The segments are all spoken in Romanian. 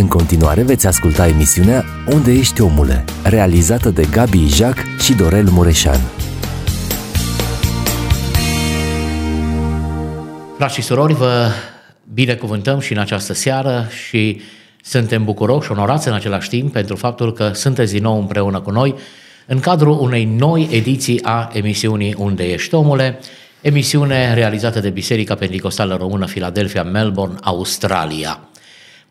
În continuare veți asculta emisiunea Unde ești omule, realizată de Gabi Ijac și Dorel Mureșan. Frați și surori, vă binecuvântăm și în această seară și suntem bucuroși și onorați în același timp pentru faptul că sunteți din nou împreună cu noi în cadrul unei noi ediții a emisiunii Unde ești omule, emisiune realizată de Biserica Pentecostală Română Philadelphia, Melbourne, Australia.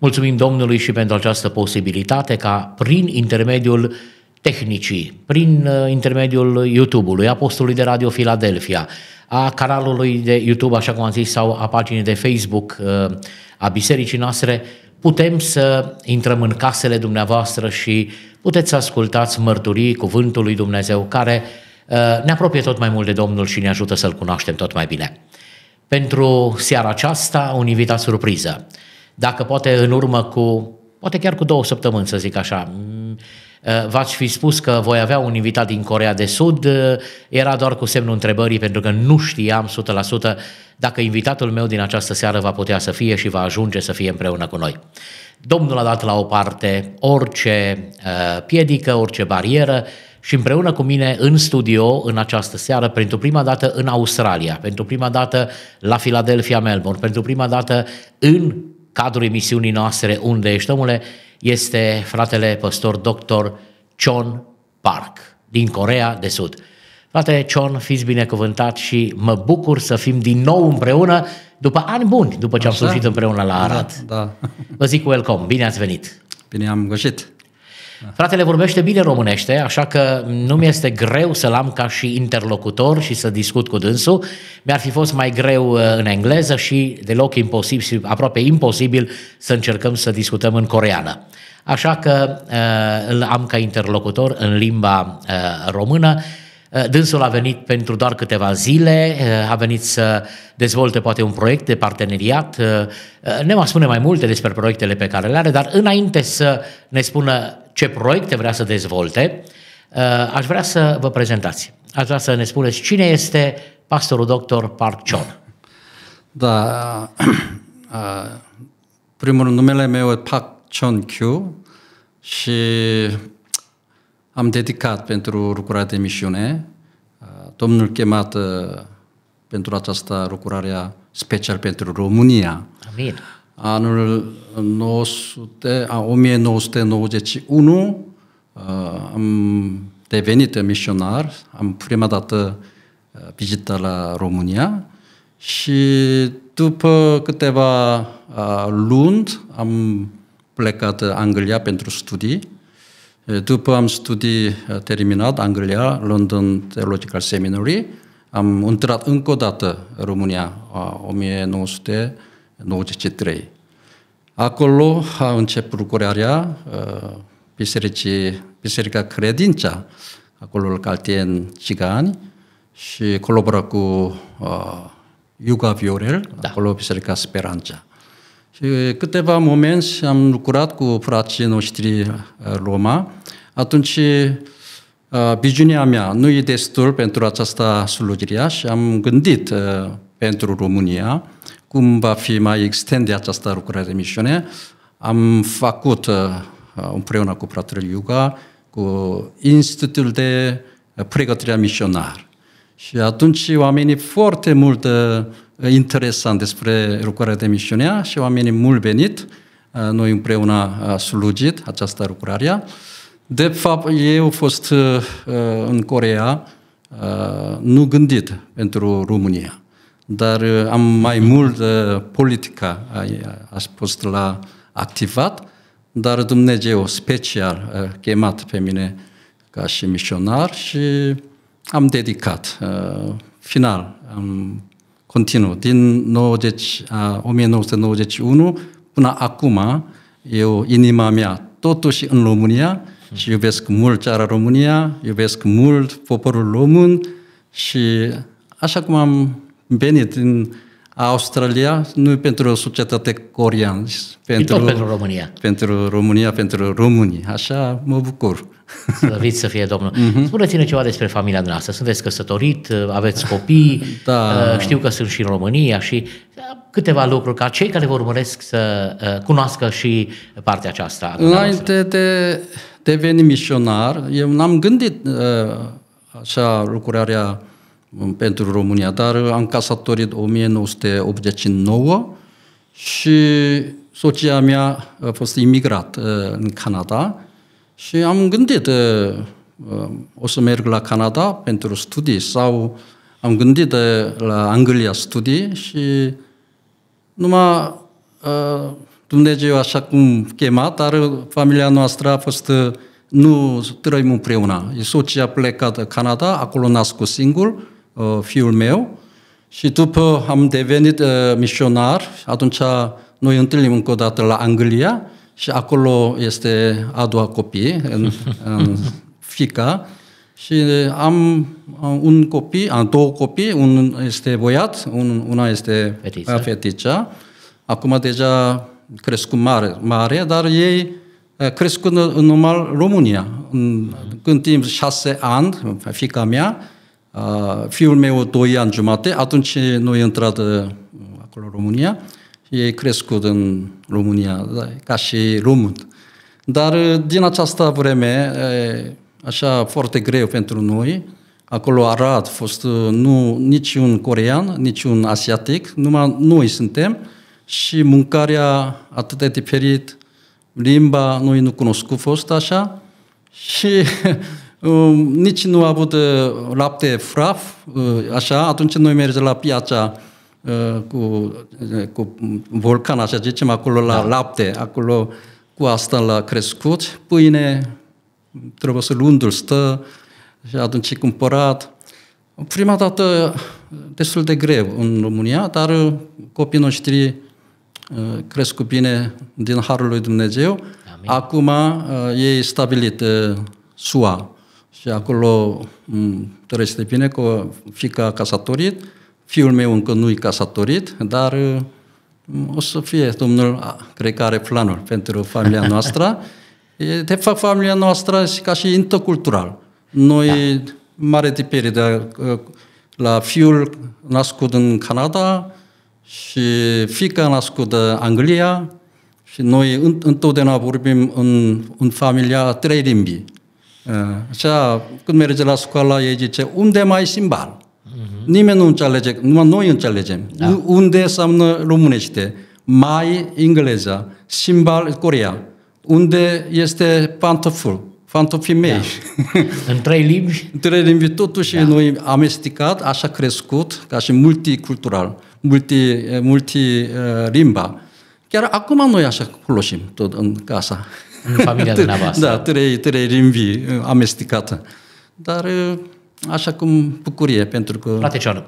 Mulțumim Domnului și pentru această posibilitate ca prin intermediul tehnicii, prin uh, intermediul YouTube-ului, Apostolului de Radio Philadelphia, a canalului de YouTube, așa cum am zis, sau a paginii de Facebook uh, a bisericii noastre, putem să intrăm în casele dumneavoastră și puteți să ascultați mărturii cuvântului Dumnezeu care uh, ne apropie tot mai mult de Domnul și ne ajută să-L cunoaștem tot mai bine. Pentru seara aceasta, un invitat surpriză. Dacă poate în urmă cu, poate chiar cu două săptămâni, să zic așa, uh, v-ați fi spus că voi avea un invitat din Corea de Sud, uh, era doar cu semnul întrebării pentru că nu știam 100% dacă invitatul meu din această seară va putea să fie și va ajunge să fie împreună cu noi. Domnul a dat la o parte orice uh, piedică, orice barieră și împreună cu mine în studio în această seară, pentru prima dată în Australia, pentru prima dată la Philadelphia, Melbourne, pentru prima dată în cadrul emisiunii noastre Unde ești omule, este fratele păstor dr. Chon Park din Corea de Sud. Frate Chon, fiți binecuvântat și mă bucur să fim din nou împreună după ani buni, după ce Așa? am slujit împreună la Arad. Da, da. Vă zic welcome, bine ați venit! Bine am găsit! Fratele vorbește bine românește, așa că nu mi este greu să-l am ca și interlocutor și să discut cu dânsul. Mi-ar fi fost mai greu uh, în engleză și deloc imposibil, aproape imposibil să încercăm să discutăm în coreană. Așa că uh, îl am ca interlocutor în limba uh, română Eh, dânsul a venit pentru doar câteva zile, eh, a venit să dezvolte poate un proiect de parteneriat, eh, ne va spune mai multe despre proiectele pe care le are, dar înainte să ne spună ce proiecte vrea să dezvolte, aș vrea să vă prezentați. Aș vrea să ne spuneți cine este pastorul doctor Park Chon. Da, primul numele meu e Park Chon Kyu și am dedicat pentru lucrarea de misiune. Domnul chemat pentru această lucrare special pentru România. Amin. Anul 900, 1991 am devenit misionar, am prima dată vizitat la România și după câteva luni am plecat în Anglia pentru studii. După am studii terminat Anglia, London Theological Seminary, am intrat încă o dată în România, 1993. Acolo a început lucrarea bisericii, Biserica Credința, acolo în Cigani, și colabora cu uh, Iuga Viorel, da. acolo Biserica Speranța. Și câteva momente am lucrat cu frații noștri Roma, atunci viziunea mea nu e destul pentru această slujire și am gândit pentru România cum va fi mai extinde această lucrare de misiune. Am făcut împreună cu fratele Iuga cu Institutul de Pregătire Misionar. Și atunci oamenii foarte mult interesant despre lucrarea de misiunea și oamenii mult venit. Noi împreună a slujit această lucrare. De fapt, eu am fost în Corea nu gândit pentru România, dar am mai mult politica a fost la activat, dar Dumnezeu special a chemat pe mine ca și misionar și am dedicat. Final, am continuu. Din 90, a, 1991 până acum, eu, inima mea, totuși în România și iubesc mult țara România, iubesc mult poporul român și așa cum am venit în Australia, nu pentru societate coreană, pentru, tot pentru România. Pentru România, pentru românii. Așa mă bucur. Slăviți să fie Domnul. Mm-hmm. Spuneți-ne ceva despre familia noastră. Sunteți căsătorit, aveți copii, da. Uh, știu că sunt și în România și uh, câteva lucruri ca cei care vă urmăresc să uh, cunoască și partea aceasta. Înainte de deveni misionar, eu n-am gândit așa lucrarea pentru România, dar am casatorit 1989 și soția mea a fost imigrat în Canada și am gândit o să merg la Canada pentru studii sau am gândit la Anglia studii și numai Dumnezeu așa cum chema, dar familia noastră a fost nu trăim împreună. Soția a plecat în Canada, acolo nascut singur, uh, fiul meu, și după am devenit uh, misionar, atunci noi întâlnim încă o dată la Anglia și acolo este a doua copie, în, în fica, și am, am un copii, am două copii, unul este boiat, un, una este fetița. fetița. Acum deja crescut mare, mare, dar ei crescut în normal România. Când timp șase ani, fica mea, fiul meu doi ani jumate, atunci noi intrat acolo în România, ei crescut în România, da, ca și român. Dar din această vreme, așa foarte greu pentru noi, acolo Arad a fost nu nici un corean, nici un asiatic, numai noi suntem și mâncarea atât de diferit, limba noi nu cunoscut fost așa și um, nici nu a avut uh, lapte fraf, uh, așa, atunci noi mergem la piața uh, cu, uh, cu volcan, așa zicem, acolo la da. lapte, acolo cu asta l-a crescut, pâine, trebuie să lundul stă și atunci cumpărat. Prima dată destul de greu în România, dar copiii noștri Uh, crescut bine din Harul lui Dumnezeu. Amin. Acum uh, e stabilit uh, SUA și acolo mm, trăiește bine că fica casatorit, fiul meu încă nu e casatorit, dar o să fie, Domnul, cred că are planuri pentru familia noastră. de fapt, familia noastră și ca și intercultural. Noi, da. mare tipere de, la fiul născut în Canada, și fica născută Anglia și noi întotdeauna vorbim în, în familia trei limbi. Uh, așa, când merge la școală, ei zice, unde mai simbal? Uh-huh. Nimeni nu înțelege, numai noi înțelegem. Da. Unde înseamnă românește? Mai engleza, simbal Corea. Unde este pantoful? Pantofii mei. Da. În trei limbi? În trei limbi, totuși da. noi amestecat, așa crescut, ca și multicultural multi, multi limba. Chiar acum noi așa folosim tot în casa. În familia dumneavoastră. Da, trei, trei limbi amestecată. Dar așa cum bucurie, pentru că... Frate Cion,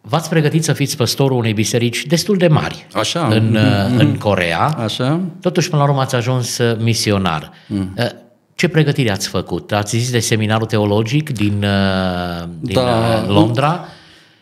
v-ați pregătit să fiți păstorul unei biserici destul de mari așa. În, mm-hmm. în Corea. Așa. Totuși, până la urmă, ați ajuns misionar. Mm. Ce pregătire ați făcut? Ați zis de seminarul teologic din, din da. Londra.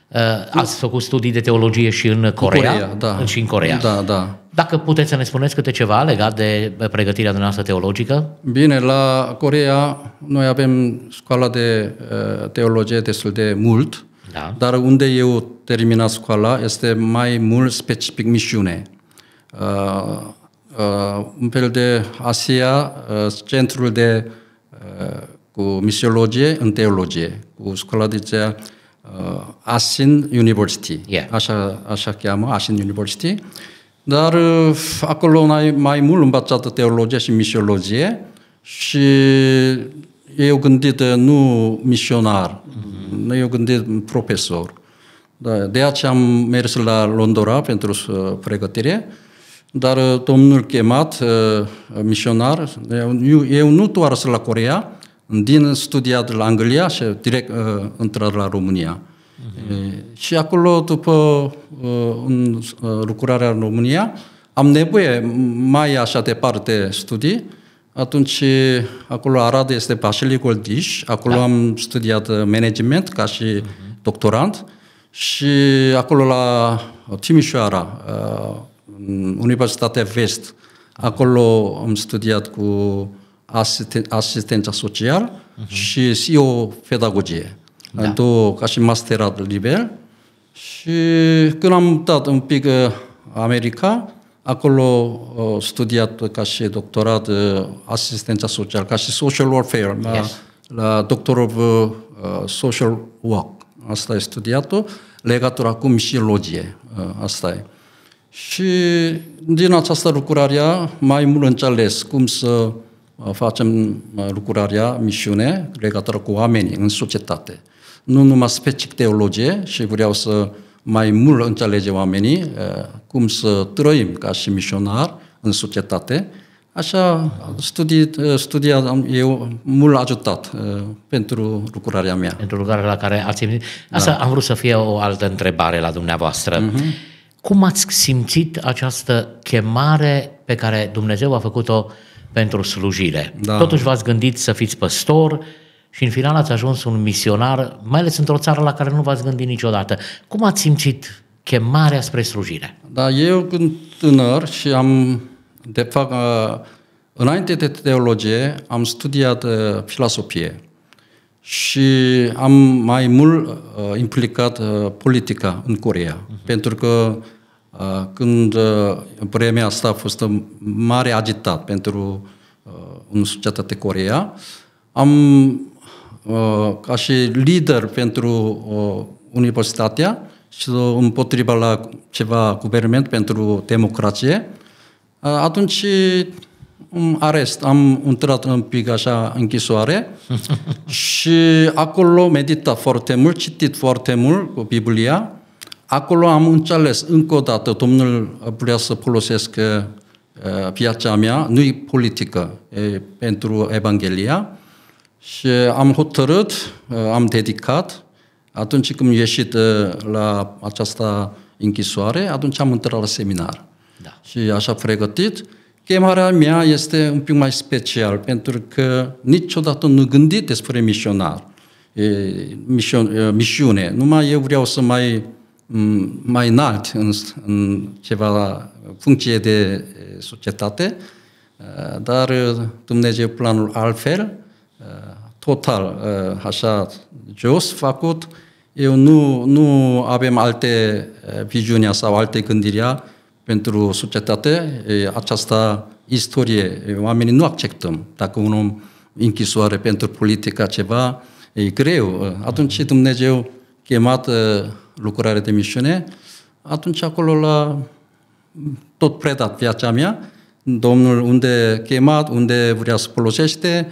Uh, ați făcut studii de teologie și în Corea? Corea da. Și în Corea. Da, da. Dacă puteți să ne spuneți câte ceva legat de pregătirea dumneavoastră teologică? Bine, la Corea noi avem școala de uh, teologie destul de mult, da. dar unde eu terminat școala este mai mult specific misiune. Uh, uh, un fel de Asia, uh, centrul de uh, cu misiologie în teologie, cu școala de uh, Asin University, yeah. așa, așa cheamă, Asin University, dar uh, acolo mai, mai mult învățată teologie și misiologie și eu gândit uh, nu misionar, mm-hmm. eu gândit profesor. Da, de aceea am mers la Londra pentru uh, pregătire, dar uh, domnul chemat, uh, misionar, eu, eu nu doar la Corea, din studiat la Anglia și direct uh, intrat la România. Uh-huh. E, și acolo, după uh, în, uh, lucrarea în România, am nevoie mai așa departe studii, atunci acolo Arad este Basilicul Dish, acolo da. am studiat management ca și uh-huh. doctorant Și acolo la Timișoara, uh, în Universitatea Vest, acolo am studiat cu asisten- asistența social uh-huh. și CEO pedagogie. Da. Două, ca și masterat nivel. Și când am mutat un pic uh, America, acolo uh, studiat ca și doctorat uh, asistența socială, ca și social warfare, yes. la, la Doctor of uh, Social Work. Asta e studiat-o, legătura cu mișiologie. Uh, asta e. Și din această lucrare mai mult înțeles cum să uh, facem uh, lucrarea, misiune, legătură cu oamenii în societate. Nu numai specific teologie și vreau să mai mult înțelege oamenii uh, cum să trăim ca și misionar în societate. Așa, studii, studia eu mult ajutat pentru lucrarea mea. Pentru lucrarea la care ați Asta da. am vrut să fie o altă întrebare la dumneavoastră. Uh-huh. Cum ați simțit această chemare pe care Dumnezeu a făcut-o pentru slujire? Da. Totuși v-ați gândit să fiți păstor și în final ați ajuns un misionar, mai ales într-o țară la care nu v-ați gândit niciodată. Cum ați simțit chemarea spre slujire? Da, eu când tânăr și am, de fapt, înainte de teologie, am studiat filosofie și am mai mult uh, implicat uh, politica în Corea. Uh-huh. Pentru că uh, când uh, vremea asta a fost mare agitat pentru uh, în societate Corea, am uh, ca și lider pentru uh, universitatea și împotriva la ceva guvernament pentru democrație, uh, atunci un arest, am intrat un pic așa închisoare și acolo meditat foarte mult, citit foarte mult cu Biblia. Acolo am înțeles încă o dată, Domnul vrea să folosesc uh, viața mea, nu-i politică, e pentru Evanghelia. Și am hotărât, uh, am dedicat, atunci când am ieșit uh, la această închisoare, atunci am intrat la seminar. Da. Și așa pregătit, Chemarea mea este un pic mai special, pentru că niciodată nu gândit despre misionar, e, misiune. Numai eu vreau să mai, mai înalt în, în ceva funcție de societate, dar Dumnezeu planul altfel, total așa jos făcut, eu nu, nu avem alte viziunea sau alte gândirea pentru societate, această istorie, oamenii nu acceptăm. Dacă un om închisoare pentru politica ceva, e greu. Atunci Dumnezeu chemat lucrare de misiune, atunci acolo la tot predat viața mea, Domnul unde chemat, unde vrea să folosește,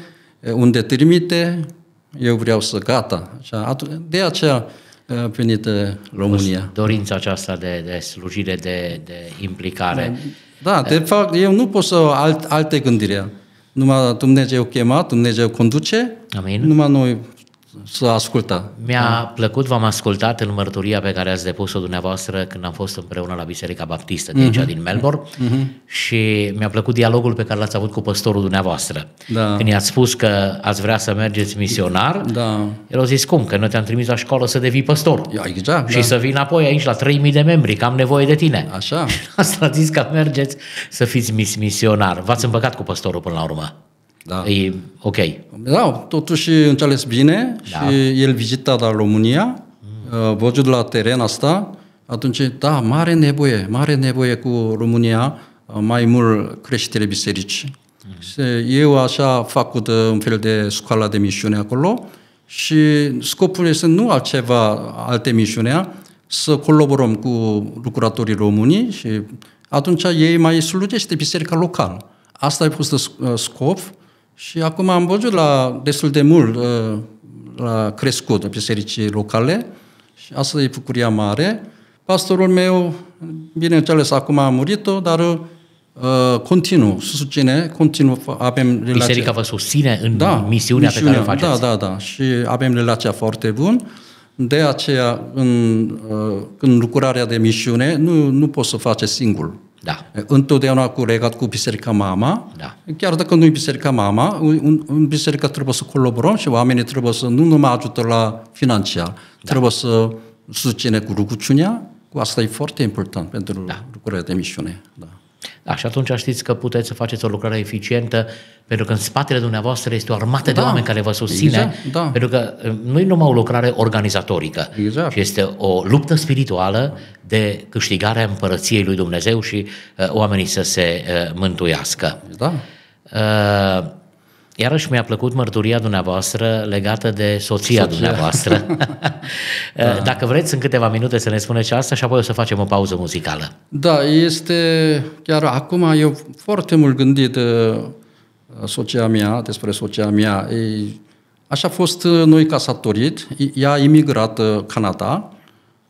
unde trimite, eu vreau să gata. De aceea a venit România. Dorința aceasta de, de slujire, de, de implicare. Da, de fapt, eu nu pot să alt, alte gândire. Numai Dumnezeu chemat, Dumnezeu conduce, Amin. numai noi să asculta. Mi-a da. plăcut, v-am ascultat în mărturia pe care ați depus-o dumneavoastră când am fost împreună la Biserica Baptistă de aici, mm-hmm. din Melbourne, mm-hmm. și mi-a plăcut dialogul pe care l-ați avut cu păstorul dumneavoastră. Da. Când i-ați spus că ați vrea să mergeți misionar, da. el a zis cum? Că noi te-am trimis la școală să devii păstor. Exact, și da. să vii înapoi aici la 3000 de membri, că am nevoie de tine. Așa. Asta a zis că mergeți să fiți misionar. V-ați împăcat cu păstorul până la urmă. Da. E ok. Da, totuși înțeles bine da. și el vizita la România, mm. văzut la teren asta, atunci, da, mare nevoie, mare nevoie cu România, mai mult creștere biserici. Mm. Eu așa fac un fel de școală de misiune acolo și scopul este nu altceva, alte misiune, să colaborăm cu lucratorii români și atunci ei mai slujește biserica locală. Asta a fost scop și acum am văzut la destul de mult uh, la crescut bisericii locale și asta e bucuria mare. Pastorul meu, bineînțeles, acum a murit dar uh, continuu, susține, continuu, avem relația. Biserica vă susține în da, misiunea, misiunea pe care o faceți. Da, da, da. Și avem relația foarte bună. De aceea, în, uh, în lucrarea de misiune, nu, nu poți să faci singur. Da. Întotdeauna cu legat cu Biserica Mama. Da. Chiar dacă nu e Biserica Mama, în, în biserică trebuie să colaborăm și oamenii trebuie să nu numai ajută la financiar, da. trebuie să susține cu rugăciunea, cu asta e foarte important pentru da. lucrarea de misiune. Da. Da, și atunci știți că puteți să faceți o lucrare eficientă, pentru că în spatele dumneavoastră este o armată da, de oameni care vă susține, exact, da. pentru că uh, nu e numai o lucrare organizatorică, Exact. ci este o luptă spirituală de câștigarea împărăției lui Dumnezeu și uh, oamenii să se uh, mântuiască. Da. Uh, iarăși mi-a plăcut mărturia dumneavoastră legată de soția, Soția. dumneavoastră. da. Dacă vreți, în câteva minute să ne spuneți asta și apoi o să facem o pauză muzicală. Da, este chiar acum eu foarte mult gândit uh, soția mea, despre soția mea. E, așa a fost uh, noi casatorit, ea a imigrat uh, Canada,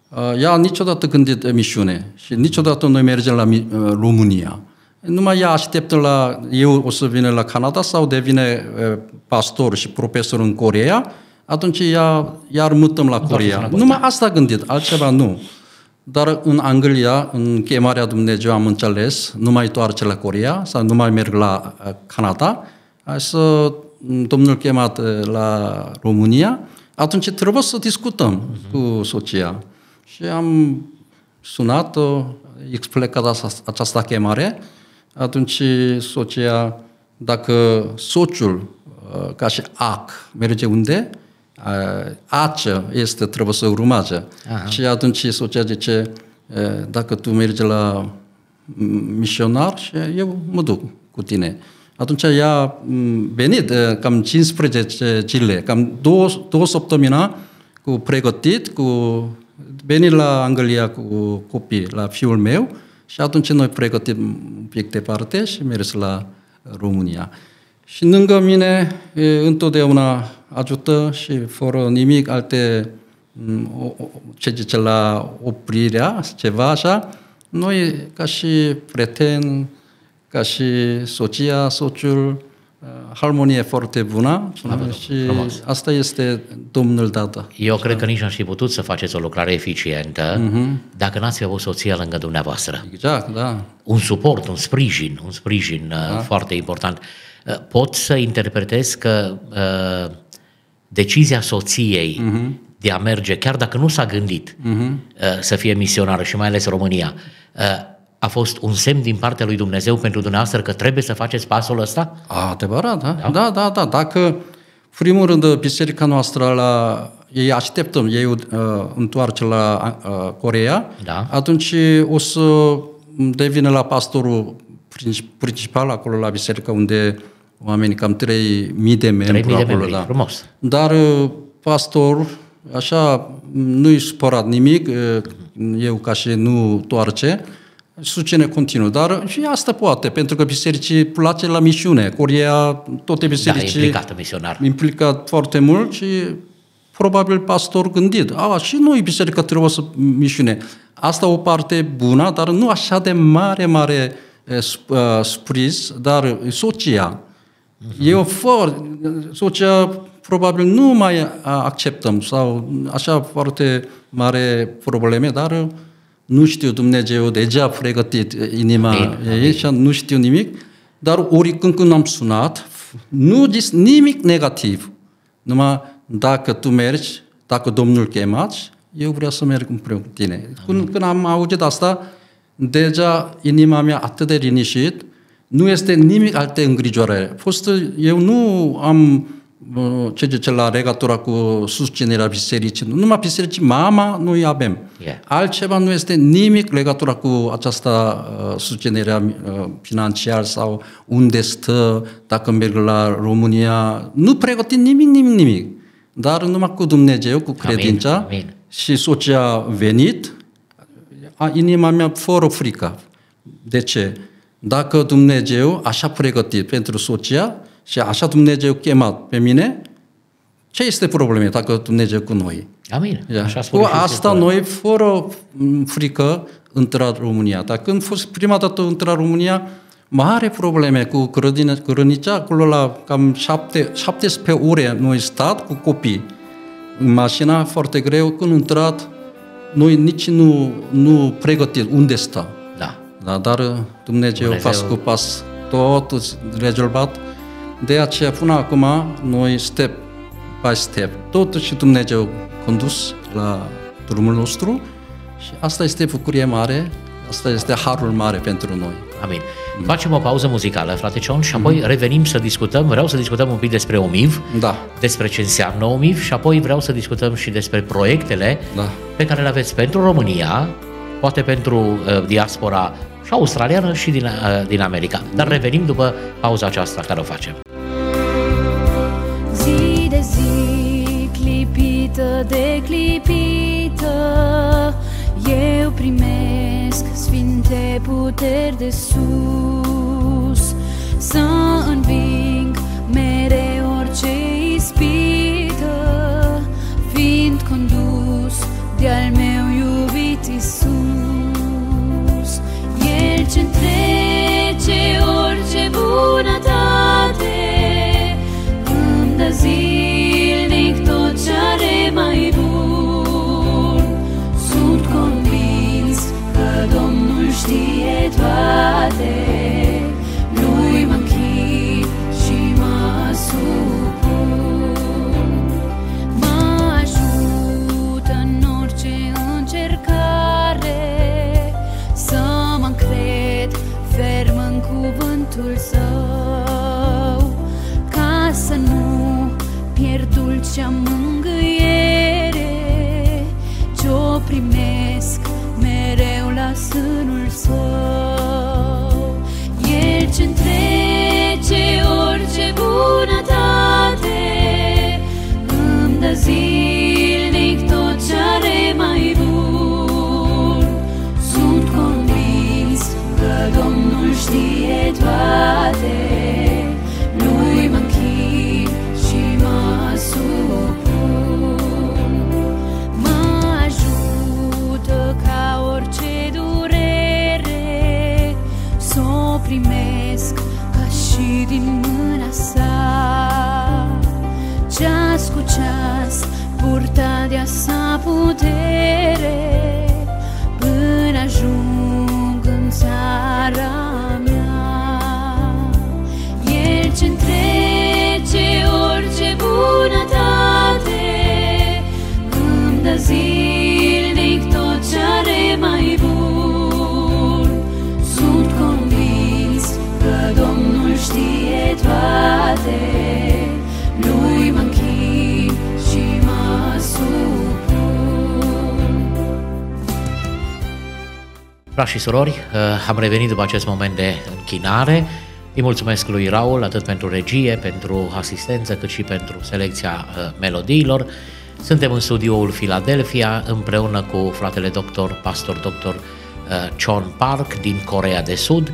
uh, ea niciodată gândit uh, misiune și niciodată noi mergem la mi- uh, România. Numai ea așteptă la, eu o să vină la Canada sau devine uh, pastor și profesor în Coreea, atunci ea, iar mutăm la Coreea. înapoi, Numai asta a gândit, altceva nu. Dar în Anglia, în chemarea Dumnezeu am înțeles, nu mai toarce la Corea sau nu mai merg la uh, Canada, hai să domnul chemat uh, la România, atunci trebuie să discutăm uh-huh. cu soția. Și am sunat-o, explicat asta- această chemare, atunci soția, dacă soțul, uh, ca și ac, merge unde, uh, acea este, trebuie să urmeze. Aha. Și atunci soția zice, uh, dacă tu mergi la mm, misionar, și eu mă duc cu tine. Atunci ea mm, venit uh, cam 15 zile, cam două, două săptămâni cu pregătit, cu venit la Anglia cu copii, la fiul meu și atunci noi pregătim un pic departe și mers la România. Și lângă mine e, întotdeauna ajută și fără nimic alte ce zice la oprirea, ceva așa, noi ca și prieten, ca și soția, soțul, uh, harmonie foarte bună și frumos. asta este Domnul dată. Eu cred că nici n-aș fi putut să faceți o lucrare eficientă Mhm. dacă n-ați fi avut soția lângă dumneavoastră. Exact, da. Un suport, un sprijin, un sprijin da. foarte important. Uh, Pot să interpretez că uh, decizia soției uh-huh. de a merge, chiar dacă nu s-a gândit uh-huh. uh, să fie misionară și mai ales România, uh, a fost un semn din partea lui Dumnezeu pentru dumneavoastră că trebuie să faceți pasul ăsta? Adevărat, da? Da, da, da. da. Dacă, primul rând, biserica noastră la ei așteptăm, ei uh, întoarce la uh, Coreea, Da. atunci o să devine la pastorul princi- principal acolo la biserică unde oamenii cam 3.000 de membri 3.000 de acolo, membri, da. frumos. Dar uh, pastor, așa, nu-i supărat nimic, uh, eu ca și nu toarce, susține continuu. Dar și asta poate, pentru că bisericii place la misiune. Corea, toate Da, bisericii implicată misionar. implicat foarte mult și probabil pastor gândit. A, și noi biserica trebuie să misiune. Asta o parte bună, dar nu așa de mare, mare eh, sp- uh, spris, dar soția. Eu foarte, soția probabil nu mai a- acceptăm sau așa foarte mare probleme, dar nu știu Dumnezeu deja a pregătit inima Amin, ei și nu știu nimic, dar oricând când am sunat, nu zis nimic negativ. Numai dacă tu mergi, dacă Domnul chemat, eu vreau să merg împreună cu tine. Când, când am auzit asta, deja inima mea atât de liniștit, nu este nimic alte îngrijorări. Fost, eu nu am uh, ce zice la regatura cu susținerea bisericii. Numai bisericii, mama, noi avem. Yeah. Altceva nu este nimic legătură cu această uh, susținere uh, financiară sau unde stă, dacă merg la România. Nu pregătim nimic, nimic, nimic. Dar numai cu Dumnezeu, cu credința Amin, amin. și soția a venit, a, inima mea fără frică. De ce? Dacă Dumnezeu așa pregătit pentru soția și așa Dumnezeu chemat pe mine, ce este problema dacă Dumnezeu cu noi? Amin. Ia. Așa spune Cu și asta Scriptura. noi, fără m, frică, intra România. Dar când fost prima dată intra România, mare probleme cu grădina, grănicea, acolo la cam șapte, 17 ore noi stat cu copii. În mașina foarte greu, când intrat, noi nici nu, nu pregătit unde sta. Da. Da, dar Dumnezeu, Dumnezeu- pas cu pas tot rezolvat. De aceea până acum noi step by step, tot și Dumnezeu condus la drumul nostru și asta este bucurie mare, asta este harul mare pentru noi. Amin. Facem o pauză muzicală, frate Cion, și apoi mm-hmm. revenim să discutăm. Vreau să discutăm un pic despre OMIV, Da. despre ce înseamnă OMIV și apoi vreau să discutăm și despre proiectele Da. pe care le aveți pentru România, poate pentru uh, diaspora și australiană și din, uh, din America. Dar revenim după pauza aceasta care o facem. Clipită de clipită, eu primesc sfinte puteri de sus, să înving mereu orice ispită, fiind condus de-al meu iubit Isus. El ce întrece Frați și surori, uh, am revenit după acest moment de închinare. Îi mulțumesc lui Raul atât pentru regie, pentru asistență, cât și pentru selecția uh, melodiilor. Suntem în studioul Philadelphia împreună cu fratele doctor, pastor doctor uh, John Park din Corea de Sud.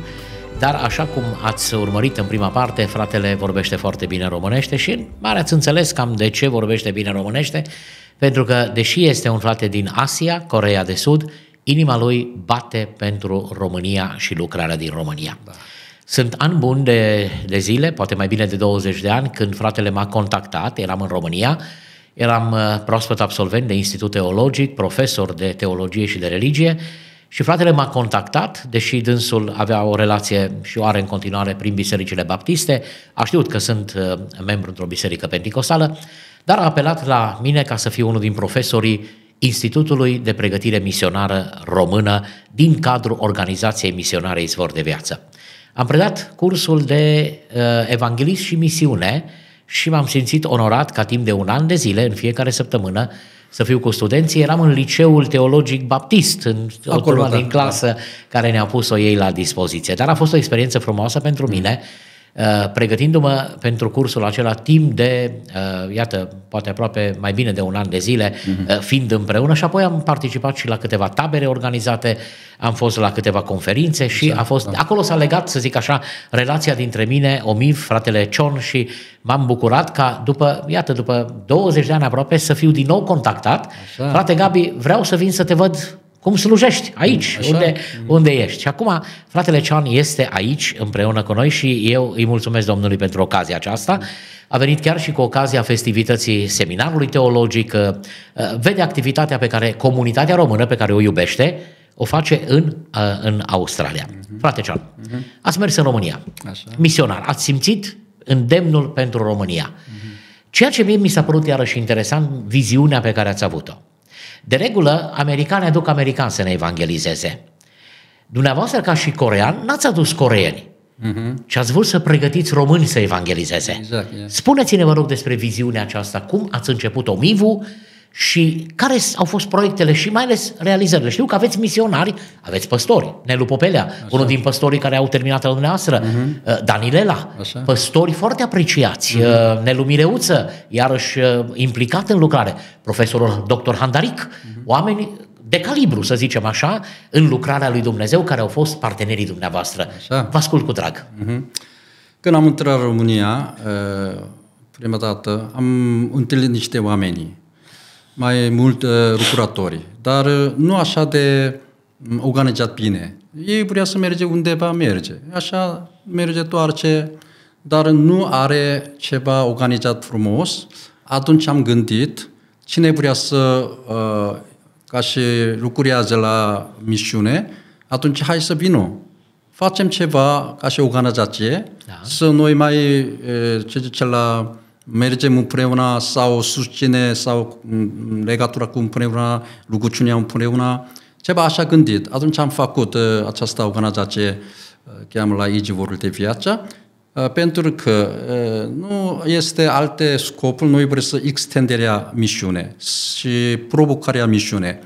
Dar așa cum ați urmărit în prima parte, fratele vorbește foarte bine românește și mare ați înțeles cam de ce vorbește bine românește, pentru că deși este un frate din Asia, Corea de Sud, inima lui bate pentru România și lucrarea din România. Da. Sunt ani buni de, de zile, poate mai bine de 20 de ani, când fratele m-a contactat, eram în România, eram uh, proaspăt absolvent de Institut Teologic, profesor de teologie și de religie și fratele m-a contactat, deși dânsul avea o relație și o are în continuare prin bisericile baptiste, a știut că sunt uh, membru într-o biserică penticostală, dar a apelat la mine ca să fiu unul din profesorii Institutului de Pregătire Misionară Română din cadrul Organizației Misionare Izvor de Viață. Am predat cursul de uh, evanghelist și misiune și m-am simțit onorat ca timp de un an de zile, în fiecare săptămână, să fiu cu studenții. Eram în liceul teologic baptist, în o Acolo, turmă da, din clasă care ne-a pus-o ei la dispoziție. Dar a fost o experiență frumoasă pentru mine, uh, pregătindu-mă pentru cursul acela timp de, uh, iată, poate aproape mai bine de un an de zile, uh, fiind împreună și apoi am participat și la câteva tabere organizate, am fost la câteva conferințe și a fost, acolo s-a legat, să zic așa, relația dintre mine, Omiv, fratele Cion și m-am bucurat ca după, iată, după 20 de ani aproape să fiu din nou contactat. Așa. Frate Gabi, vreau să vin să te văd cum slujești aici, Așa. unde, unde ești. Și acum fratele Cean este aici împreună cu noi și eu îi mulțumesc Domnului pentru ocazia aceasta. A venit chiar și cu ocazia festivității seminarului teologic, uh, vede activitatea pe care comunitatea română, pe care o iubește, o face în, uh, în Australia. Frate Cean, ați mers în România, Așa. misionar, ați simțit îndemnul pentru România. Ceea ce mie mi s-a părut iarăși interesant, viziunea pe care ați avut-o. De regulă, americanii aduc americani să ne evangelizeze. Dumneavoastră, ca și corean, n-ați adus coreeni, uh-huh. ci ați vrut să pregătiți români să evangelizeze. Exact, yes. Spuneți-ne, vă rog, despre viziunea aceasta. Cum ați început Omivu și care au fost proiectele și mai ales realizările? Știu că aveți misionari, aveți păstori. Nelu Popelea, Așa. unul din păstorii care au terminat la dumneavoastră, uh-huh. Danilela, Așa. păstori foarte apreciați. Uh-huh. Nelu Mireuță, iarăși uh, implicat în lucrare. Profesorul dr. Handaric, uh-huh. oameni de calibru, să zicem așa, în lucrarea lui Dumnezeu, care au fost partenerii dumneavoastră. Așa. Vă ascult cu drag. Mhm. Când am intrat în România, uh, prima dată, am întâlnit niște oameni, mai mult uh, lucrători, dar uh, nu așa de mm, organizat bine. Ei vrea să merge undeva, merge. Așa merge toarce, dar nu are ceva organizat frumos. Atunci am gândit, cine vrea să, uh, ca și lucrează la misiune, atunci hai să vină. Facem ceva ca și organizație, Da. să noi mai, e, ce zice la, mergem împreună sau susține sau m, legătura cu împreună, rugăciunea împreună, ceva așa gândit. Atunci am făcut uh, această organizație, uh, cheamă la Igivorul de viață, uh, pentru că uh, nu este alte scopuri, noi vrem să extinderea misiune și provocarea misiune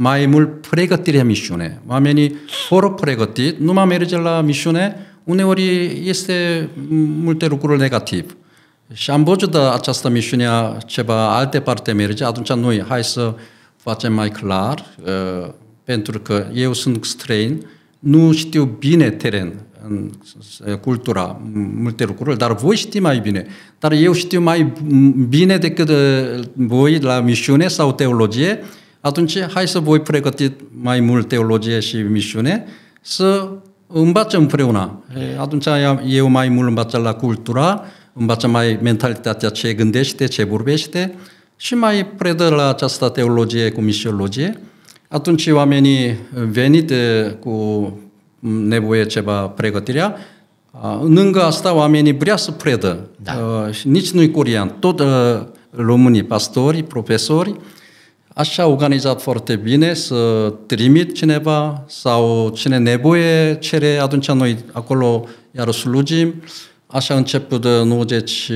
mai mult pregătirea misiune. Oamenii fără pregătit, nu mai merge la misiune, uneori este multe lucruri negativ. Și am văzut de această misiune ceva alte parte merge, atunci noi hai să facem mai clar, uh, pentru că eu sunt străin, nu știu bine teren, în uh, cultura, multe lucruri, dar voi știți mai bine. Dar eu știu mai bine decât uh, voi la misiune sau teologie, atunci hai să voi pregăti mai mult teologie și misiune, să învățăm împreună. E, Atunci eu mai mult învăț la cultura, învăț mai mentalitatea ce gândește, ce vorbește și mai predă la această teologie cu misiologie. Atunci oamenii venit eh, cu nevoie ceva pregătirea, a, lângă asta oamenii vrea să predă. Da. Uh, și nici nu-i corean. Tot uh, românii, pastori, profesori, așa organizat foarte bine să trimit cineva sau cine nevoie cere, atunci noi acolo iar slujim. Așa a început de 90,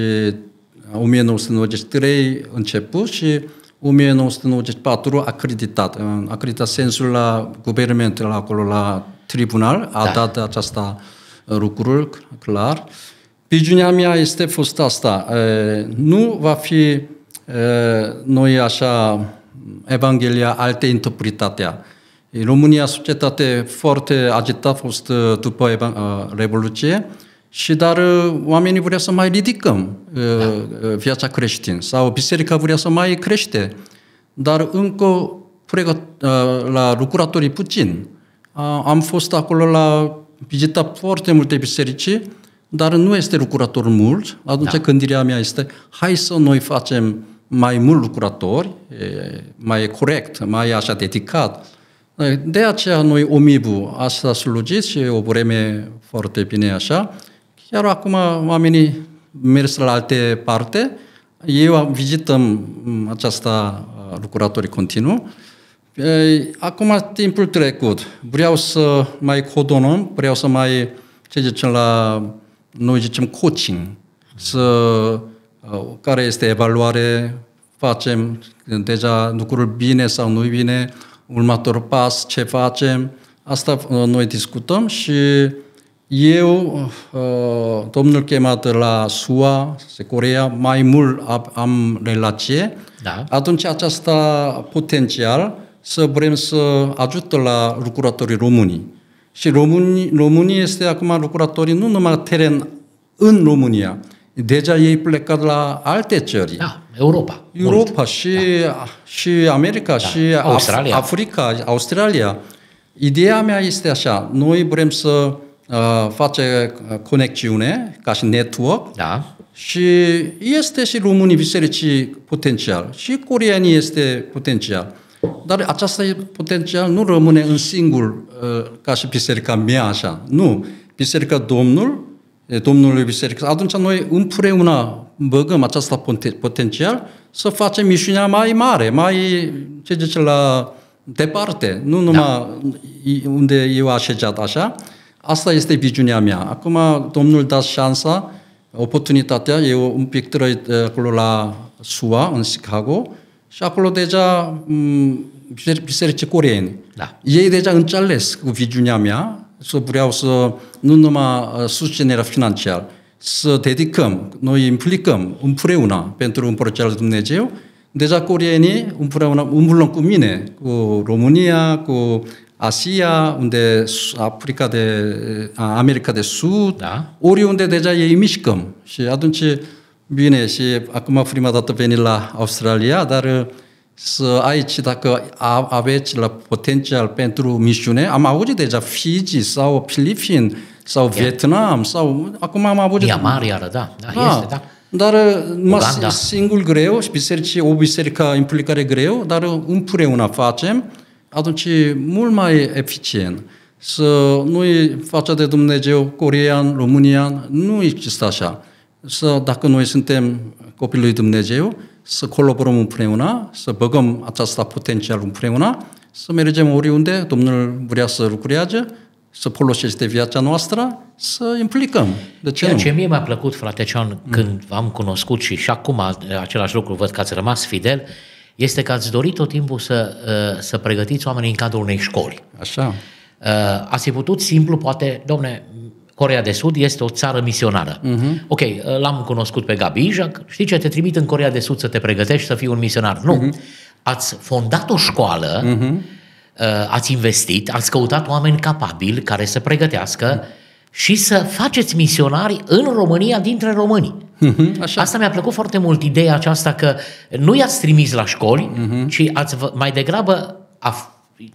1993 început și 1994 acreditat. Acreditat sensul la guvernamentul acolo la tribunal, a Da. dat aceasta lucruri clar. Viziunea mea este fost asta. E, Nu va fi e, noi așa Evanghelia alte interpretatea. În România, societate foarte agitată a fost e, după eva- e, Revoluție și dar e, oamenii vrea să mai ridicăm da. viața creștină sau biserica vrea să mai crește, dar încă pregăt, e, la lucrătorii puțin. A- Am fost acolo la vizitat foarte multe biserici, dar nu este lucrător mult. Atunci Da. da. gândirea mea este, hai să noi facem mai mult lucrători, e, mai corect, mai așa dedicat. De aceea noi Omibu asta slujit și o vreme foarte bine așa. Chiar acum oamenii mers la alte parte, eu vizităm m, aceasta a, lucrătorii continuu. E, Acum timpul trecut, vreau să mai coordonăm, vreau să mai, ce zicem la, noi zicem coaching, să, uh, care este evaluare, facem deja lucruri bine sau nu bine, următor pas, ce facem, asta uh, noi discutăm și eu, uh, domnul chemat la SUA, Corea, mai mult am- relație, Da. atunci aceasta potențial să vrem să ajută la lucrătorii români. Și românii, românii este acum lucrătorii nu numai teren în România, deja ei plecat la alte țări. Da, Europa. Europa și, da. și America da. și Af- Australia. Africa, Australia. Ideea mea este așa, noi vrem să uh, facem uh, conexiune ca și network Da. și este și românii bisericii potențial și coreanii este potențial. Dar aceasta e potențial nu rămâne în singur uh, ca și biserica mea așa. Nu. Biserica Domnul e, Domnului Biserică, atunci noi împreună băgăm această poten- potențial să facem misiunea mai mare, mai, ce zice, la departe, nu numai da. unde eu așezat așa. Asta este viziunea mea. Acum Domnul da șansa, oportunitatea, eu un pic trăit eh, acolo la SUA, în Chicago, și acolo deja m, biserici coreeni. Da. Ei deja înțeles cu viziunea mea să vreau să nu numai uh, susținerea financiară, să dedicăm, noi implicăm împreună pentru proiect al Dumnezeu, deja coreenii împreună, umblăm cu mine, cu România, cu Asia, unde Africa de, America de Sud, Da. oriunde deja ei mișcăm. Și atunci, bine, și acum prima dată venit la Australia, dar uh, să aici, dacă a- aveți la potențial pentru misiune, am auzit deja Fiji sau Filipin sau Vietnam sau acum am auzit... Myanmar, iară, da, da, Da, este, da. Dar uh, numai Uganda. singur greu și biserici, o biserică implicare greu, dar uh, împreună facem, atunci e mult mai eficient. Să nu-i face de Dumnezeu corean, românian, nu există așa. Să, dacă noi suntem copilul lui Dumnezeu, să colaborăm împreună, să băgăm această potențial împreună, să mergem oriunde Domnul vrea să lucreze, să folosește viața noastră, să implicăm. De ce Ceea nu? ce mie mi-a plăcut, frate Cean, când v-am cunoscut și și acum același lucru, văd că ați rămas fidel, este că ați dorit tot timpul să, uh, să pregătiți oamenii în cadrul unei școli. Așa. Uh, Ați fi putut simplu, poate, domne, Corea de Sud este o țară misionară. Uh-huh. Ok, uh, l-am cunoscut pe Gabi Ijac, știi ce, te trimit în Corea de Sud să te pregătești să fii un misionar. Nu, uh-huh. ați fondat o școală, uh-huh. ați investit, ați căutat oameni capabili care să pregătească uh-huh. și să faceți misionari în România dintre români. Mhm, Așa. Asta mi-a plăcut foarte mult, ideea aceasta că nu i-ați trimis la școli, uh-huh. ci ați, vă- mai degrabă... A,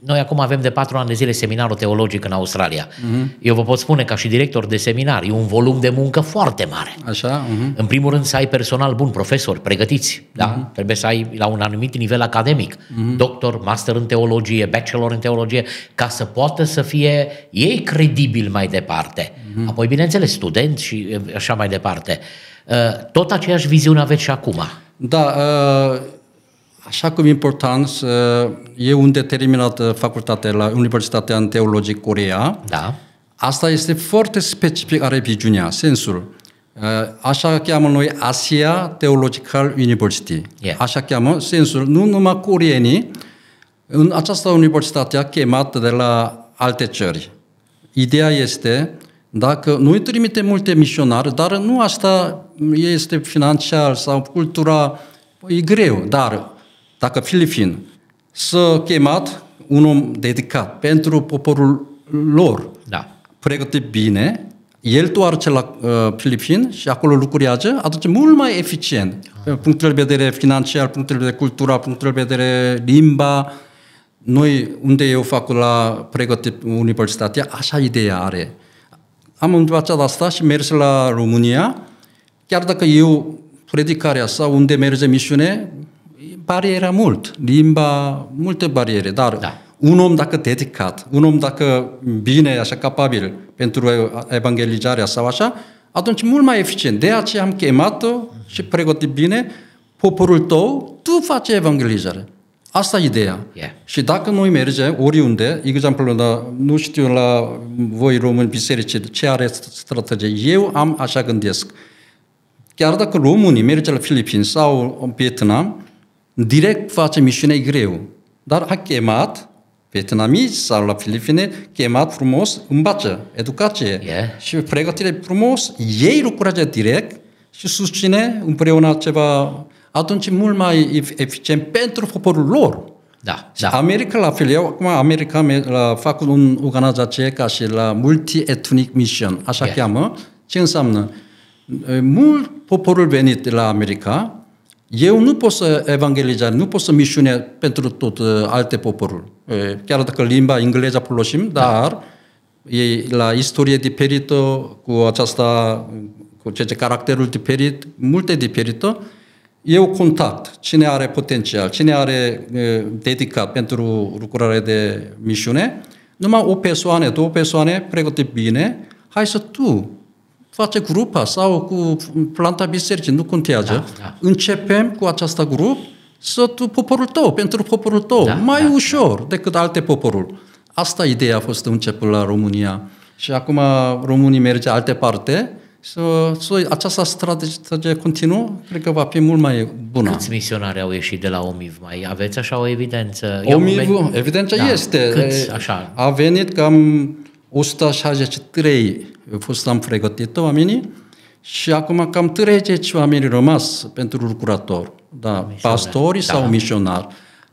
noi acum avem de patru ani de zile seminarul teologic în Australia. Uh-huh. Eu vă pot spune, ca și director de seminar, e un volum de muncă foarte mare. Așa? Uh-huh. În primul rând să ai personal bun, profesori, pregătiți, da? Trebuie să ai la un anumit nivel academic, doctor, master în teologie, bachelor în teologie, ca să poată să fie ei credibili mai departe. Apoi, bineînțeles, studenți și e, așa mai departe. Uh, Tot aceeași viziune aveți și acum. Da, uh, așa cum e important, să- e un determinat uh, facultate la Universitatea în Teologie Corea. Da? Asta este foarte specific, are viziunea, sensul. Uh, Așa cheamă noi Asia Theological University. Yeah. Așa cheamă sensul. Nu numai coreenii, în această universitate a chemat de la alte țări. Ideea este, dacă noi trimitem multe misionari, dar nu asta este financiar sau cultura, e greu, dar dacă Filipin să chemat un om dedicat pentru poporul lor, Da. pregătit bine, el toarce la uh, Filipin și acolo lucrează, atunci e mult mai eficient. Pe punctul de vedere financiar, punctul de vedere cultura, punctul de vedere limba. Noi, unde eu fac la pregătit universitatea, așa ideea are. Am învățat asta și mers la România, chiar dacă eu predicarea sau unde merge misiune, bariera mult, limba, multe bariere, dar Da. un om dacă dedicat, un om dacă bine, așa capabil pentru evangelizarea sau așa, atunci mult mai eficient. De aceea am chemat-o și pregătit bine poporul tău, tu faci evangelizare. Asta e ideea. Yeah. Și dacă noi mergem oriunde, exemplu, la, nu știu la voi români biserici ce are strategie, eu am așa gândesc. Chiar dacă românii merge la Filipine sau în Vietnam, direct face misiune e greu. Dar a chemat vietnamici sau la Filipine, chemat frumos, învață, educație Yeah. și pregătire frumos, ei lucrează direct și susține împreună ceva, atunci e mult mai ef- eficient pentru poporul lor. Da, Și da. America la fel, eu acum America me- la, fac un organizație ca și la Multi-Ethnic Mission, așa Yeah. cheamă. Ce înseamnă? E, Mult poporul venit de la America, eu nu pot să evangelizez, nu pot să misiune pentru tot uh, alte poporuri. E, Chiar dacă limba engleză folosim, dar e la istorie diferită, cu aceasta, cu ce, ce caracterul diferit, multe diferită, eu contact cine are potențial, cine are e, dedicat pentru lucrare de misiune, numai o persoană, două persoane pregătit bine, hai să tu face grupa sau cu planta bisericii, nu contează. Da, da. Începem cu acest grup să tu, poporul tău, pentru poporul tău, Da, mai da, ușor decât alte poporul. Asta ideea a fost început la România. Și acum românii merge alte parte, să, să această strategie continuă, cred că va fi mult mai bună. Câți misionari au ieșit de la OMIV? Mai aveți așa o evidență? O Eu- mivă, evidența Da, este. Câți, E, așa? A venit cam 163, a fost am pregătit oamenii și acum cam 30 oameni rămas pentru lucrător. Da, pastorii da. sau misionari.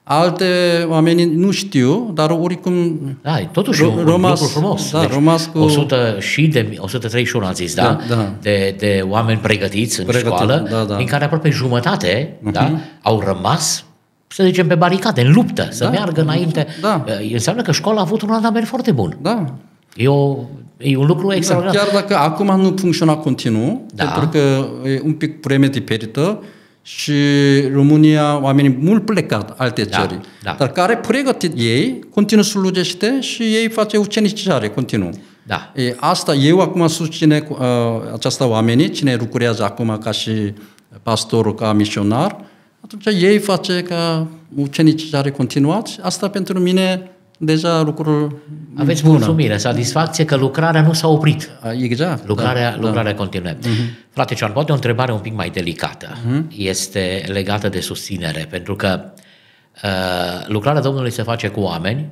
Alte oameni nu știu, dar oricum Da, e totuși Ro- un, un rămas- lucru frumos. da, rămas cu- 100 și de, 131 a zis, da? Da, da. De, de oameni pregătiți în Pregătiți, școală, da, da. din care aproape jumătate Mhm. da, au rămas să zicem, pe baricade, în luptă, să Da, meargă înainte. da. E, Înseamnă că școala a avut un randament foarte bun. da, E, o, e un lucru da, extraordinar. chiar dacă acum nu funcționa continuu, Da. pentru că e un pic vreme diferită și România, oamenii mult plecat alte Da, țări, da. dar care pregătit ei, continuă slujește și ei face ucenicizare continuu. Da. E, asta eu acum susține cu, uh, această oamenii, cine lucrează acum ca și pastorul, ca misionar, atunci ei face ca ucenicizare continuat și asta pentru mine deja lucrul Aveți bună. mulțumire, satisfacție că lucrarea nu s-a oprit. A, Exact. Lucrarea, da, da, lucrarea continuă. Uh-huh. Frate Cioan, poate o întrebare un pic mai delicată. Uh-huh. Este legată de susținere, pentru că uh, lucrarea Domnului se face cu oameni,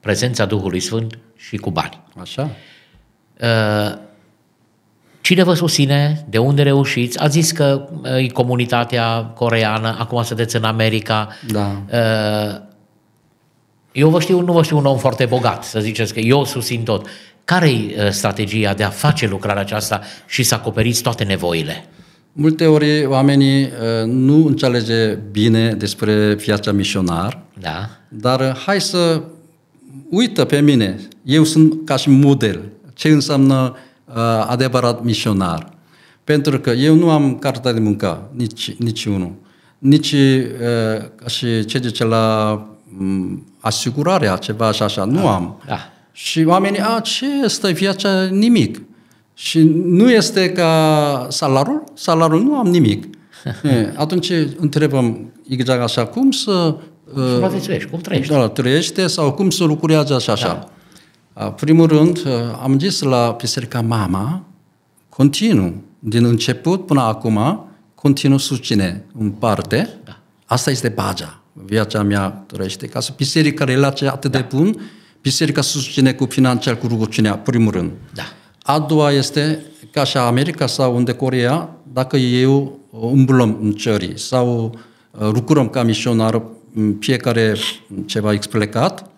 prezența Duhului Sfânt și cu bani. Așa. Uh, cine vă susține? De unde reușiți? Ați zis că uh, e comunitatea coreană, acum sunteți în America. Da. Uh, eu vă știu, nu vă știu un om foarte bogat, să ziceți că eu susțin tot. Care e strategia de a face lucrarea aceasta și să acoperiți toate nevoile? Multe ori oamenii uh, nu înțelege bine despre viața misionar, Da? dar uh, hai să uită pe mine. Eu sunt ca și model. Ce înseamnă uh, adevărat misionar? Pentru că eu nu am cartea de muncă, nici, nici unul. Nici uh, ca și ce zice la um, asigurarea, ceva așa, așa. Nu am. Da. Și oamenii, a, ce este viața? Nimic. Și nu este ca salariul? Salariul nu am nimic. E, atunci întrebăm exact așa, cum să... uh, Supraviețuiești, cum trăiești? Da, trăiește sau cum să lucrează așa, așa. Da. Primul rând, uh, am zis la Biserica Mama, continuu, din început până acum, continuu susține în parte. Da. Asta este baza. Viața mea trăiește. Ca să biserica relație atât de bun, biserica susține cu financiar, cu rugăciunea, primul rând. Da. A doua este, ca și America sau unde Corea, dacă eu umblăm în țări sau uh, lucrăm ca misionar, în fiecare ceva explicat,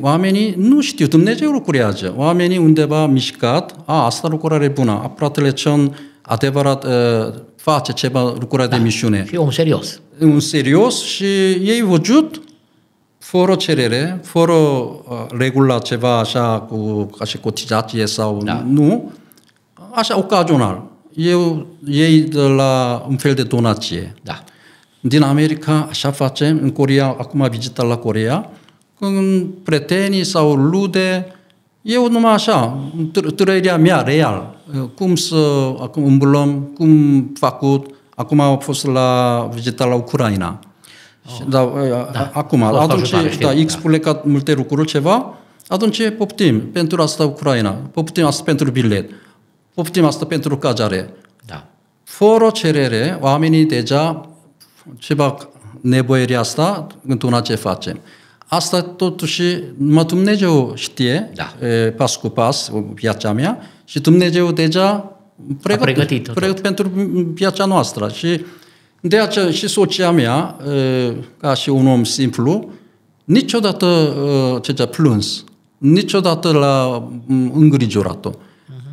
oamenii nu știu, Dumnezeu lucrează. Oamenii undeva mișcat, a, asta lucrare bună, a, fratele Cion adevărat uh, face ceva lucrare da. de misiune. Și om serios. Un serios și ei văzut fără cerere, fără uh, regula ceva așa cu ca și cotizație sau Da. nu, așa ocazional. Eu ei de la un fel de donație. Da. Din America așa facem, în Corea, acum vizitat la Corea, când prietenii sau lude, eu numai așa, tr- trăirea mea real, cum să acum umblăm, cum făcut, acum am fost la vizitat la Ucraina. Și, da, da, acum, A fost atunci, ajutare, știu, da, da. explicat multe lucruri, ceva, atunci poftim pentru asta Ucraina, poftim asta pentru bilet, poftim asta pentru cazare. Da. Fără cerere, oamenii deja ceva nevoie asta, într-una ce facem. Asta totuși numai Dumnezeu știe, Da. e, pas cu pas, viața mea, și Dumnezeu deja pregătit, pregătit tot. pregătit pentru viața noastră. Și de aceea și soția mea, e, ca și un om simplu, niciodată e, ce ce plâns, niciodată l-a m, îngrijorat-o.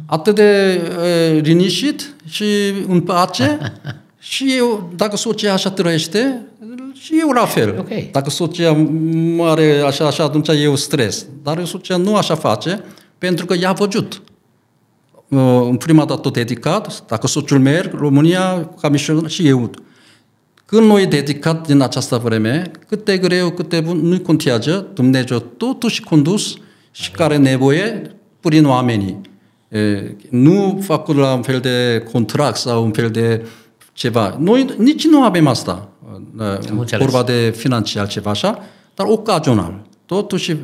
Atât de e, liniștit și în pace și eu, dacă soția așa trăiește, și eu la fel. Ok. Dacă soția are așa, așa, atunci eu stres. Dar soția nu așa face, pentru că i-a văzut. Uh, În prima dată dedicat, dacă soțul merg, România, ca misionar, și eu. Când noi dedicat din această vreme, cât de greu, cât de bun, nu contează, Dumnezeu totuși condus și care nevoie prin oamenii. E, nu făcut la un fel de contract sau un fel de ceva. Noi nici nu avem asta. Am înțeles. Vorba de financiar ceva așa, dar ocazional. Totuși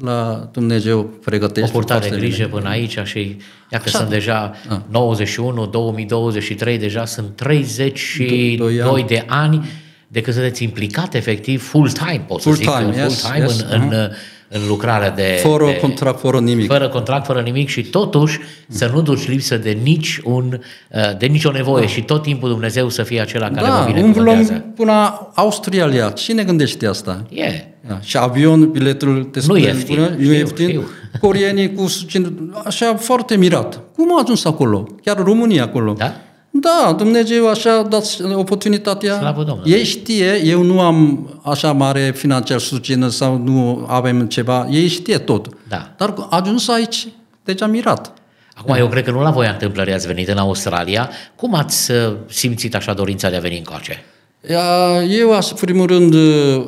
la Dumnezeu pregătește O purtare de foarte grijă bine. până aici și iată Așa. sunt deja Ah. 91, 2023, deja sunt 32 Doi ani. de ani de când sunteți implicat efectiv full-time, pot să zic, Full-time, yes, full-time yes, în, în, în lucrarea de... Fără de, contract, fără nimic. Fără contract, fără nimic și totuși să nu duci lipsă de nici un, uh, de nicio nevoie și tot timpul Dumnezeu să fie acela care vă Da, binecuvântează. umblăm până Australia. Cine gândește asta? E. Da. Și avion, biletul te Nu spune, ieftin, spune, știu, nu ieftin. știu. Coreenii cu sucin, așa foarte mirat. Cum a ajuns acolo? Chiar România acolo. Da? Da, Dumnezeu așa a dat oportunitatea. Slavă Domnului. Ei știe, eu nu am așa mare financiar susțină sau nu avem ceva, ei știe tot. Da. Dar a ajuns aici, deci am mirat. Acum, eu cred că nu la voi întâmplări ați venit în Australia. Cum ați uh, simțit așa dorința de a veni încoace? Ia, Eu, aș, în primul rând, uh,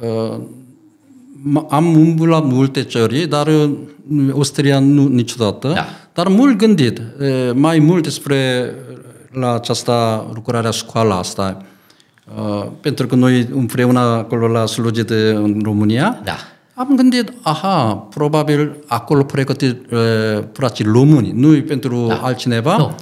uh, m- am umblat multe țări, dar uh, Austria nu niciodată. Da. Dar mult gândit, uh, mai mult despre uh, la această lucrare școala asta. Uh, Pentru că noi împreună acolo la slujit în România, Da. am gândit, aha, probabil acolo pregătit uh, frații români, nu pentru Da. altcineva. Nu.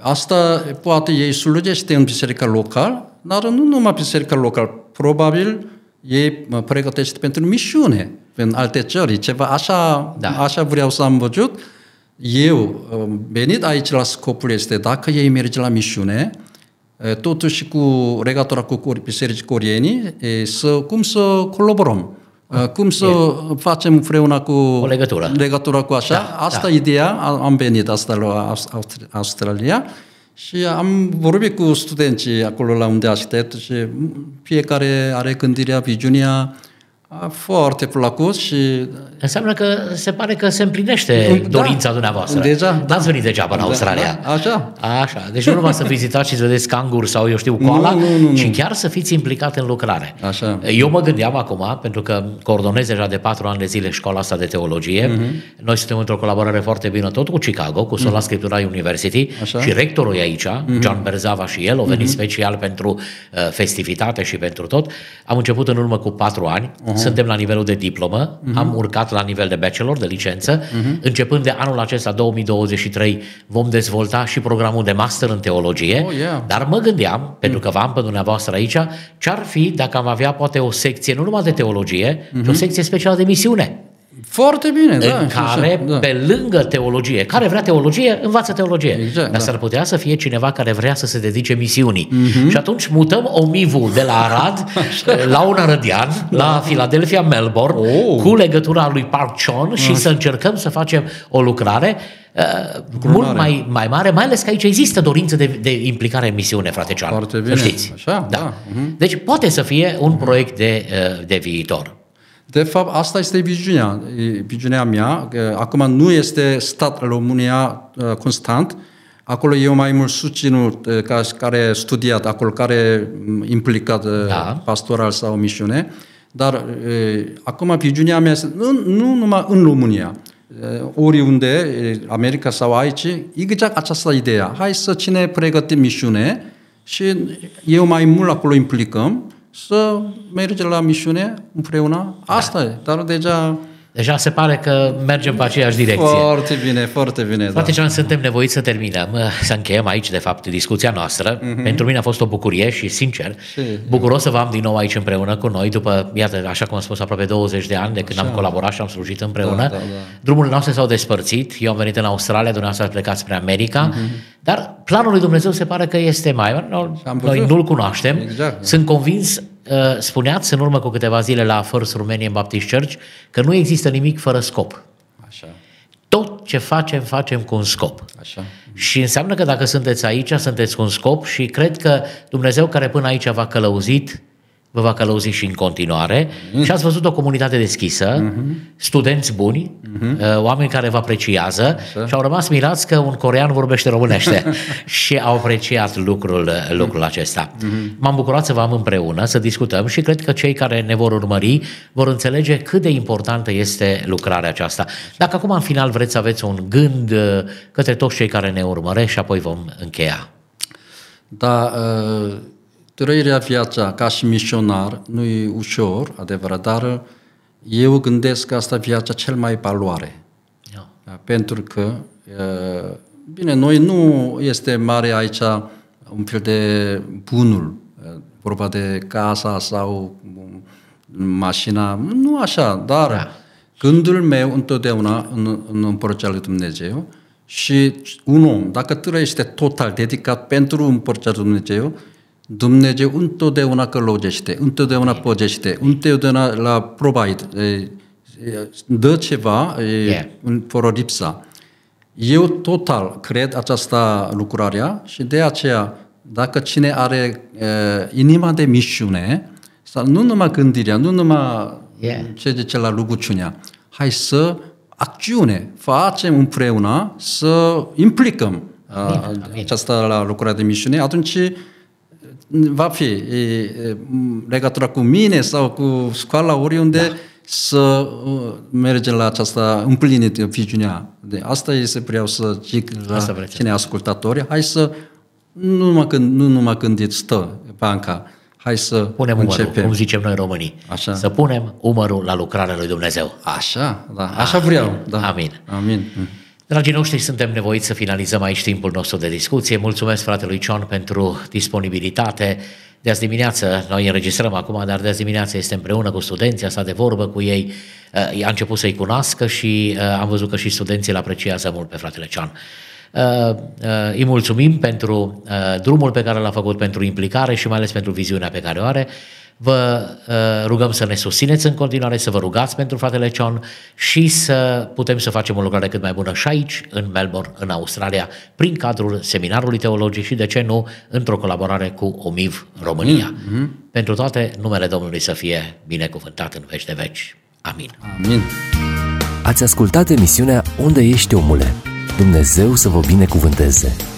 Asta poate ei slujește în biserica local, dar nu numai biserica local. Probabil ei mă pregătește pentru misiune în alte țări, ceva așa, Da. așa vreau să am văzut. Eu, am venit aici la scopul este, dacă ei merge la misiune, e, totuși cu regatura cu cor- biserici coreeni, e, să, cum să colaborăm, e, cum să facem împreună cu O legătură. legătura cu așa. Da, asta da. ideea, a- am venit asta la Aus- Austri- Australia și am vorbit cu studenții acolo la unde aștept și fiecare are gândirea, viziunea a, foarte plăcut și Înseamnă că se pare că se împlinește Da. dorința dumneavoastră. Deja, N-ați venit degeaba în Australia. Da, așa. Așa. Deci nu numai să vizitați și să vedeți canguri sau eu știu coala, Nu, nu, nu, nu. ci chiar să fiți implicat în lucrare. Așa. Eu mă gândeam acum, pentru că coordonez deja de patru ani de zile școala asta de teologie. Mhm. Noi suntem într-o colaborare foarte bună tot cu Chicago, cu Sola Scriptura University Așa. și rectorul e aici, John Berzava și el, au venit special pentru uh, festivitate și pentru tot. Am început în urmă cu patru ani, suntem la nivelul de diplomă, am urcat la nivel de bachelor, de licență. Începând de anul acesta, 2023, vom dezvolta și programul de master în teologie. Oh, yeah. Dar mă gândeam, pentru că v-am pe dumneavoastră aici, ce-ar fi dacă am avea poate o secție, nu numai de teologie, ci o secție specială de misiune, Foarte bine, da. în și așa, care, da. pe lângă teologie, care vrea teologie, învață teologie. Exact, Dar da. s-ar putea să fie cineva care vrea să se dedice misiunii. Și atunci mutăm omivul de la Arad la un arădian, la Philadelphia, Melbourne, Oh. cu legătura lui Park Chon și să încercăm să facem o lucrare uh, mult mai, mai mare, mai ales că aici există dorință de, de implicare în misiune, frate Cioan. Foarte Să bine. știți. Așa, da. Deci poate să fie un proiect de, uh, de viitor. De fapt, asta este viziunea, e viziunea mea. că Acum nu este stat România uh, constant. Acolo eu mai mult susținut, uh, ca, care a studiat, acolo care m, implicat uh, Da. pastoral sau misiune. Dar uh, acum viziunea mea este nu, nu numai în România, uh, oriunde, uh, America sau aici, exact această idee. Hai să cine pregătim misiune și eu mai mult acolo implicăm să mergem la misiune împreună. Asta e, dar deja Deja se pare că mergem pe aceeași direcție. foarte bine, foarte bine. Frate da. Jean, suntem nevoiți să terminăm, să încheiem aici, de fapt, discuția noastră. Pentru mine a fost o bucurie și, sincer, Mhm. Și- bucuros să vă am din nou aici împreună cu noi, după, iată, așa cum am spus, aproape 20 de ani de când am colaborat și am slujit împreună. Da, da, da. Drumurile noastre s-au despărțit, eu am venit în Australia, dumneavoastră ați plecat spre America, Mhm. dar planul lui Dumnezeu se pare că este mai... Noi, Am noi văzut. nu-l cunoaștem. Exact. Sunt convins, uh, spuneați în urmă cu câteva zile la First Romanian Baptist Church, că nu există nimic fără scop. Așa, Tot ce facem, facem cu un scop. așa. Și înseamnă că dacă sunteți aici, sunteți cu un scop și cred că Dumnezeu care până aici v-a călăuzit, vă va călăuzi și în continuare. Și ați văzut o comunitate deschisă, studenți buni, uh, oameni care vă apreciază. Și au rămas mirați că un corean vorbește românește. Și au apreciat lucrul, lucrul acesta. M-am bucurat să vă am împreună, să discutăm și cred că cei care ne vor urmări vor înțelege cât de importantă este lucrarea aceasta. Dacă acum în final vreți să aveți un gând uh, către toți cei care ne urmăresc și apoi vom încheia. Da, uh, trăirea viața ca și misionar nu e ușor, adevărat, dar eu gândesc că asta e viața cel mai valoare. Da. Da, pentru că, uh, bine, noi nu este mare aici un fel de bunul, uh, vorba de casa sau mașina, nu așa, dar Da. gândul meu întotdeauna în, în împărăția lui Dumnezeu și un om, dacă trăiește total dedicat pentru împărăția lui Dumnezeu, Dumnezeu întotdeauna călăuzește, întotdeauna păgește, întotdeauna la provide, e, e, dă ceva e, Yeah. în fără lipsa. Eu total cred această lucrare și de aceea, dacă cine are e, inima de misiune, sau nu numai gândirea, nu numai Yeah. ce zice la rugăciunea, hai să acțiune, facem împreună, să implicăm Amin, a, amin. aceasta la lucrarea de misiune, atunci va fi e, e, m, legătura cu mine sau cu școala oriunde da. să uh, mergem la această împlinire viziunea. De asta este vreau să zic la Asta vreți să cine ascultatori, hai să nu numai când, nu numai când îți stă banca, hai să Punem umărul, începem. cum zicem noi românii. Așa. Să punem umărul la lucrarea lui Dumnezeu. Așa, da, așa vreau. Da. Amin. Amin. Dragii noștri, suntem nevoiți să finalizăm aici timpul nostru de discuție. Mulțumesc fratelui Cion pentru disponibilitate. De azi dimineață, noi înregistrăm acum, dar de azi dimineață este împreună cu studenții, a stat de vorbă cu ei, uh, a început să-i cunoască și uh, am văzut că și studenții îl apreciază mult pe fratele Cion. Uh, uh, Îi mulțumim pentru uh, drumul pe care l-a făcut, pentru implicare și mai ales pentru viziunea pe care o are. Vă uh, rugăm să ne susțineți în continuare, să vă rugați pentru fratele Cion și să putem să facem o lucrare cât mai bună și aici, în Melbourne, în Australia, prin cadrul Seminarului Teologic și, de ce nu, într-o colaborare cu OMIV România. Pentru toate, numele Domnului să fie binecuvântat în veci de veci. Amin. Amin. Ați ascultat emisiunea Unde ești omule? Dumnezeu să vă binecuvânteze!